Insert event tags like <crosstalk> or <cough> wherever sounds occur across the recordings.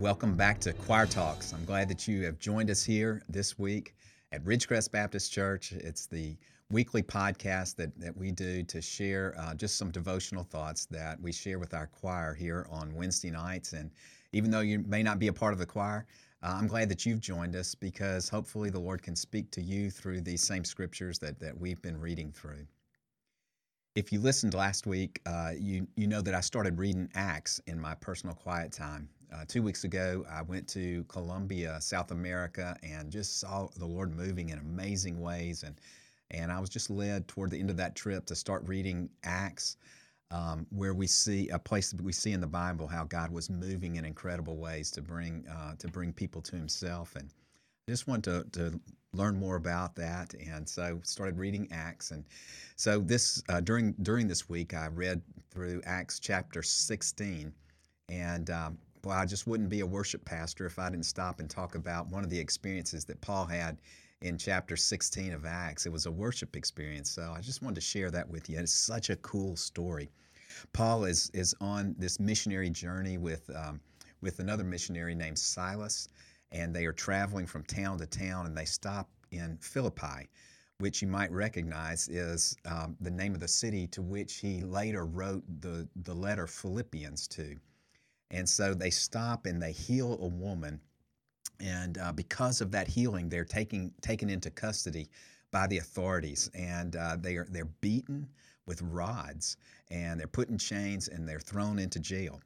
Welcome back to Choir Talks. I'm glad that you have joined us here this week at Ridgecrest Baptist Church. It's the weekly podcast that, that we do to share uh, just some devotional thoughts that we share with our choir here on Wednesday nights. And even though you may not be a part of the choir, uh, I'm glad that you've joined us because hopefully the Lord can speak to you through these same scriptures that, that we've been reading through. If you listened last week, uh, you, you know that I started reading Acts in my personal quiet time. Uh, two weeks ago, I went to Colombia, South America, and just saw the Lord moving in amazing ways. And, and I was just led toward the end of that trip to start reading Acts, um, where we see a place that we see in the Bible how God was moving in incredible ways to bring, uh, to bring people to Himself. And I just wanted to, to learn more about that, and so started reading Acts. And so this uh, during during this week, I read through Acts chapter 16, and um, well, I just wouldn't be a worship pastor if I didn't stop and talk about one of the experiences that Paul had in chapter 16 of Acts. It was a worship experience, so I just wanted to share that with you. It's such a cool story. Paul is is on this missionary journey with um, with another missionary named Silas and they are traveling from town to town and they stop in Philippi, which you might recognize is um, the name of the city to which he later wrote the, the letter Philippians to. And so they stop and they heal a woman. And uh, because of that healing, they're taking, taken into custody by the authorities. And uh, they are, they're beaten with rods and they're put in chains and they're thrown into jail.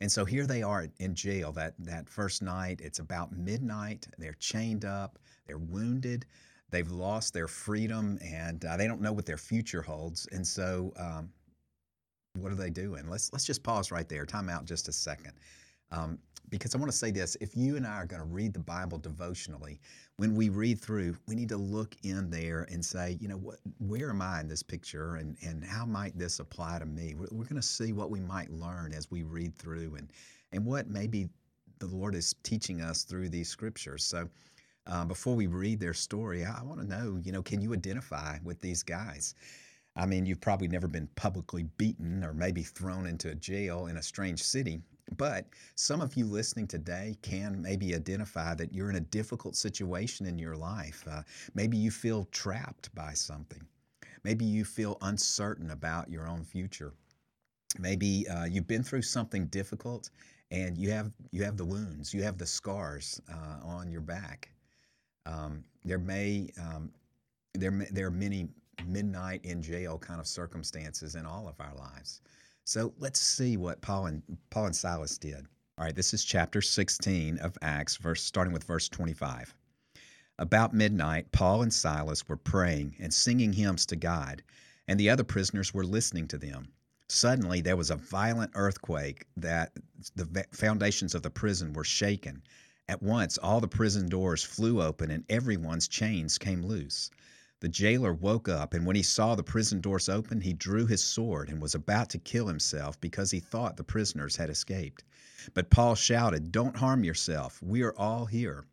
And so here they are in jail that, that first night. It's about midnight. They're chained up, they're wounded, they've lost their freedom, and uh, they don't know what their future holds. And so, um, what are they doing? Let's, let's just pause right there. Time out just a second. Um, because I want to say this if you and I are going to read the Bible devotionally, when we read through, we need to look in there and say, you know, what, where am I in this picture and, and how might this apply to me? We're, we're going to see what we might learn as we read through and, and what maybe the Lord is teaching us through these scriptures. So, uh, before we read their story, I, I want to know, you know, can you identify with these guys? I mean, you've probably never been publicly beaten or maybe thrown into a jail in a strange city, but some of you listening today can maybe identify that you're in a difficult situation in your life. Uh, maybe you feel trapped by something. Maybe you feel uncertain about your own future. Maybe uh, you've been through something difficult and you have you have the wounds, you have the scars uh, on your back. Um, there may um, there there are many midnight in jail kind of circumstances in all of our lives. So let's see what Paul and Paul and Silas did. All right, this is chapter 16 of Acts, verse starting with verse 25. About midnight, Paul and Silas were praying and singing hymns to God, and the other prisoners were listening to them. Suddenly, there was a violent earthquake that the foundations of the prison were shaken. At once, all the prison doors flew open and everyone's chains came loose. The jailer woke up, and when he saw the prison doors open, he drew his sword and was about to kill himself because he thought the prisoners had escaped. But Paul shouted, Don't harm yourself. We are all here.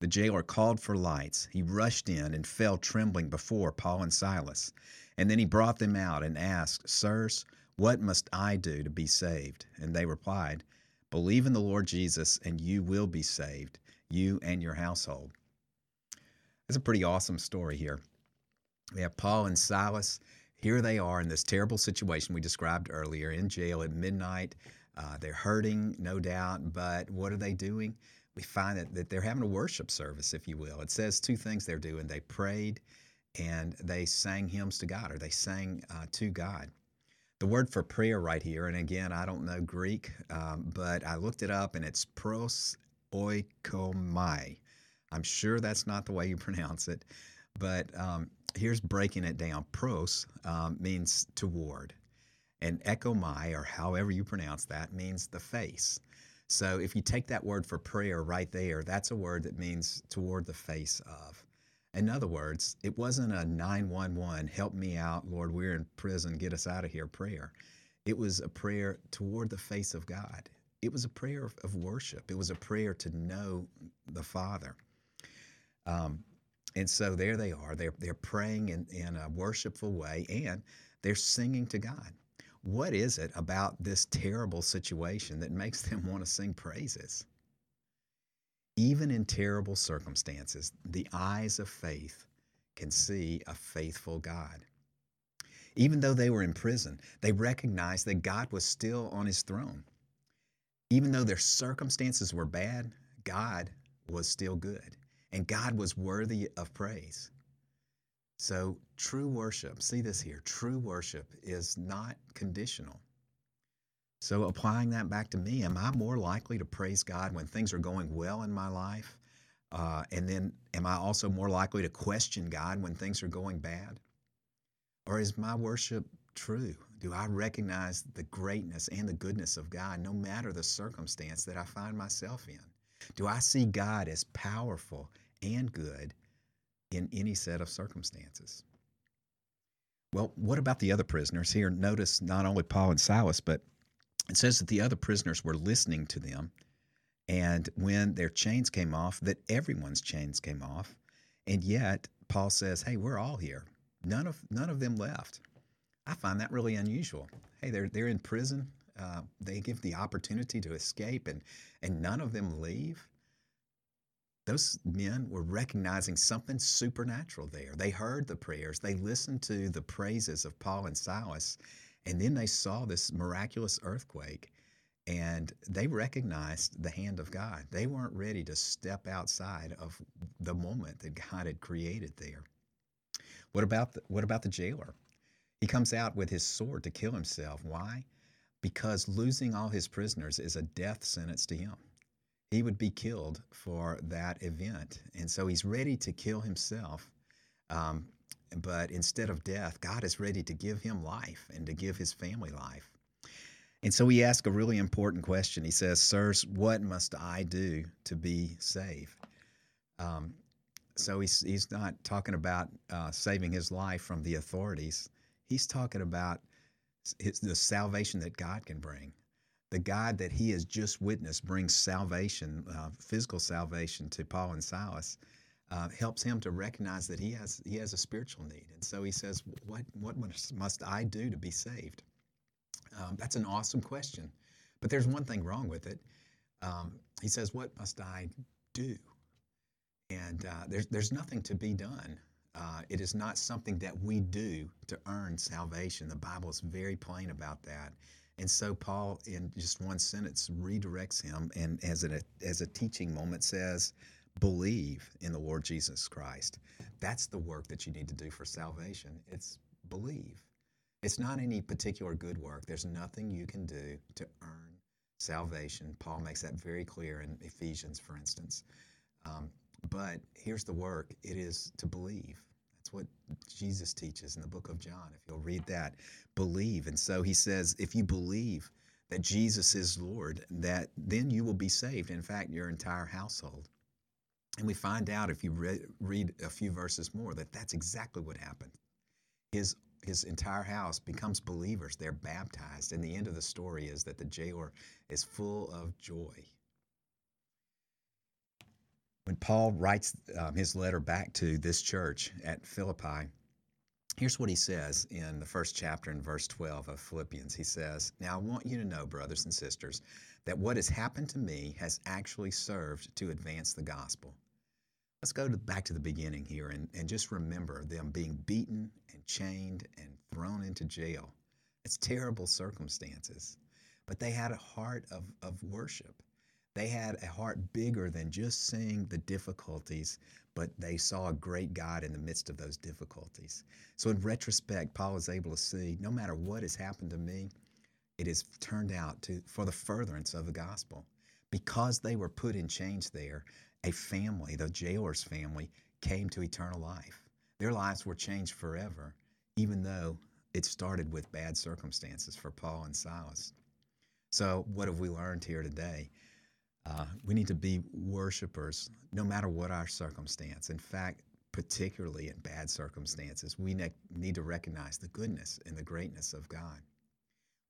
The jailer called for lights. He rushed in and fell trembling before Paul and Silas. And then he brought them out and asked, Sirs, what must I do to be saved? And they replied, Believe in the Lord Jesus, and you will be saved, you and your household. It's a pretty awesome story here. We have Paul and Silas. Here they are in this terrible situation we described earlier in jail at midnight. Uh, they're hurting, no doubt, but what are they doing? We find that, that they're having a worship service, if you will. It says two things they're doing they prayed and they sang hymns to God, or they sang uh, to God. The word for prayer right here, and again, I don't know Greek, um, but I looked it up and it's pros oikomai. I'm sure that's not the way you <laughs> pronounce it, but um, here's breaking it down. Pros um, means toward, and ekomai, or however you pronounce that, means the face. So if you take that word for prayer right there, that's a word that means toward the face of. In other words, it wasn't a 911, help me out, Lord, we're in prison, get us out of here prayer. It was a prayer toward the face of God. It was a prayer of worship. It was a prayer to know the Father. Um, and so there they are. They're, they're praying in, in a worshipful way and they're singing to God. What is it about this terrible situation that makes them want to sing praises? Even in terrible circumstances, the eyes of faith can see a faithful God. Even though they were in prison, they recognized that God was still on his throne. Even though their circumstances were bad, God was still good, and God was worthy of praise. So, true worship, see this here true worship is not conditional. So, applying that back to me, am I more likely to praise God when things are going well in my life? Uh, and then, am I also more likely to question God when things are going bad? Or is my worship true? Do I recognize the greatness and the goodness of God no matter the circumstance that I find myself in? Do I see God as powerful and good in any set of circumstances? Well, what about the other prisoners? Here, notice not only Paul and Silas, but it says that the other prisoners were listening to them. And when their chains came off, that everyone's chains came off. And yet, Paul says, Hey, we're all here. None of none of them left. I find that really unusual. Hey, they're they're in prison. Uh, they give the opportunity to escape, and and none of them leave. Those men were recognizing something supernatural there. They heard the prayers. They listened to the praises of Paul and Silas, and then they saw this miraculous earthquake, and they recognized the hand of God. They weren't ready to step outside of the moment that God had created there. What about the, what about the jailer? He comes out with his sword to kill himself. Why? Because losing all his prisoners is a death sentence to him. He would be killed for that event. And so he's ready to kill himself. Um, but instead of death, God is ready to give him life and to give his family life. And so he asks a really important question. He says, Sirs, what must I do to be saved? Um, so he's, he's not talking about uh, saving his life from the authorities. He's talking about his, the salvation that God can bring. The God that he has just witnessed brings salvation, uh, physical salvation to Paul and Silas, uh, helps him to recognize that he has he has a spiritual need. And so he says, "What what must I do to be saved?" Um, that's an awesome question, but there's one thing wrong with it. Um, he says, "What must I do?" And uh, there's, there's nothing to be done. Uh, it is not something that we do to earn salvation. The Bible is very plain about that. And so Paul, in just one sentence, redirects him and as a, as a teaching moment says, believe in the Lord Jesus Christ. That's the work that you need to do for salvation. It's believe. It's not any particular good work. There's nothing you can do to earn salvation. Paul makes that very clear in Ephesians, for instance. Um, but here's the work it is to believe. That's what Jesus teaches in the book of John. If you'll read that, believe. And so he says, if you believe that Jesus is Lord, that then you will be saved. In fact, your entire household. And we find out if you re- read a few verses more that that's exactly what happened. His his entire house becomes believers. They're baptized. And the end of the story is that the jailer is full of joy when Paul writes um, his letter back to this church at Philippi, here's what he says in the first chapter in verse 12 of Philippians. He says, Now I want you to know, brothers and sisters, that what has happened to me has actually served to advance the gospel. Let's go to, back to the beginning here and, and just remember them being beaten and chained and thrown into jail. It's terrible circumstances, but they had a heart of, of worship. They had a heart bigger than just seeing the difficulties, but they saw a great God in the midst of those difficulties. So, in retrospect, Paul is able to see no matter what has happened to me, it has turned out to for the furtherance of the gospel. Because they were put in chains there, a family, the jailer's family, came to eternal life. Their lives were changed forever, even though it started with bad circumstances for Paul and Silas. So, what have we learned here today? Uh, we need to be worshipers no matter what our circumstance. In fact, particularly in bad circumstances, we ne- need to recognize the goodness and the greatness of God.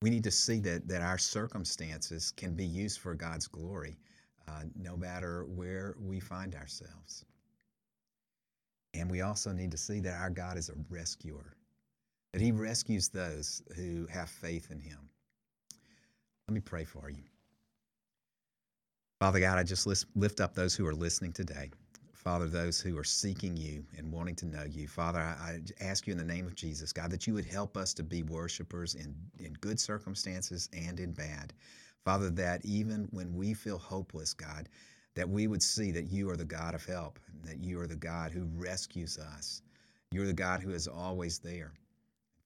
We need to see that, that our circumstances can be used for God's glory uh, no matter where we find ourselves. And we also need to see that our God is a rescuer, that He rescues those who have faith in Him. Let me pray for you. Father God, I just lift up those who are listening today. Father, those who are seeking you and wanting to know you. Father, I, ask you in the name of Jesus, God, that you would help us to be worshipers in, in good circumstances and in bad. Father, that even when we feel hopeless, God, that we would see that you are the God of help, that you are the God who rescues us. You're the God who is always there.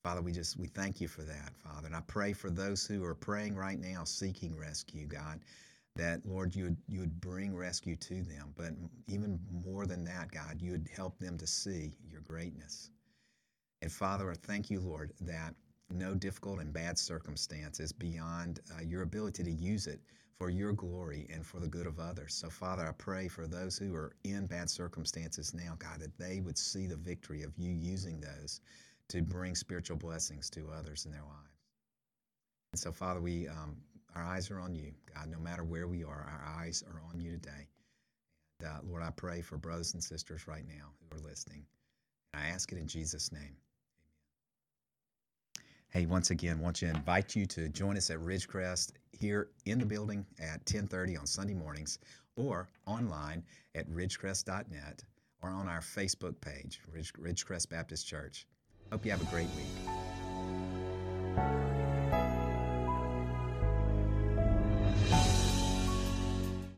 Father, we just we thank you for that, Father. And I pray for those who are praying right now, seeking rescue, God that Lord, you would, you would bring rescue to them. But even more than that, God, you would help them to see your greatness. And Father, I thank you, Lord, that no difficult and bad circumstance is beyond uh, your ability to use it for your glory and for the good of others. So, Father, I pray for those who are in bad circumstances now, God, that they would see the victory of you using those to bring spiritual blessings to others in their lives. And so, Father, we um, our eyes are on you, God. No matter where we are, our eyes are on you today. And uh, Lord, I pray for brothers and sisters right now who are listening. And I ask it in Jesus' name. Hey, once again, I want to invite you to join us at Ridgecrest here in the building at 10:30 on Sunday mornings, or online at ridgecrest.net, or on our Facebook page, Ridge, Ridgecrest Baptist Church. Hope you have a great week.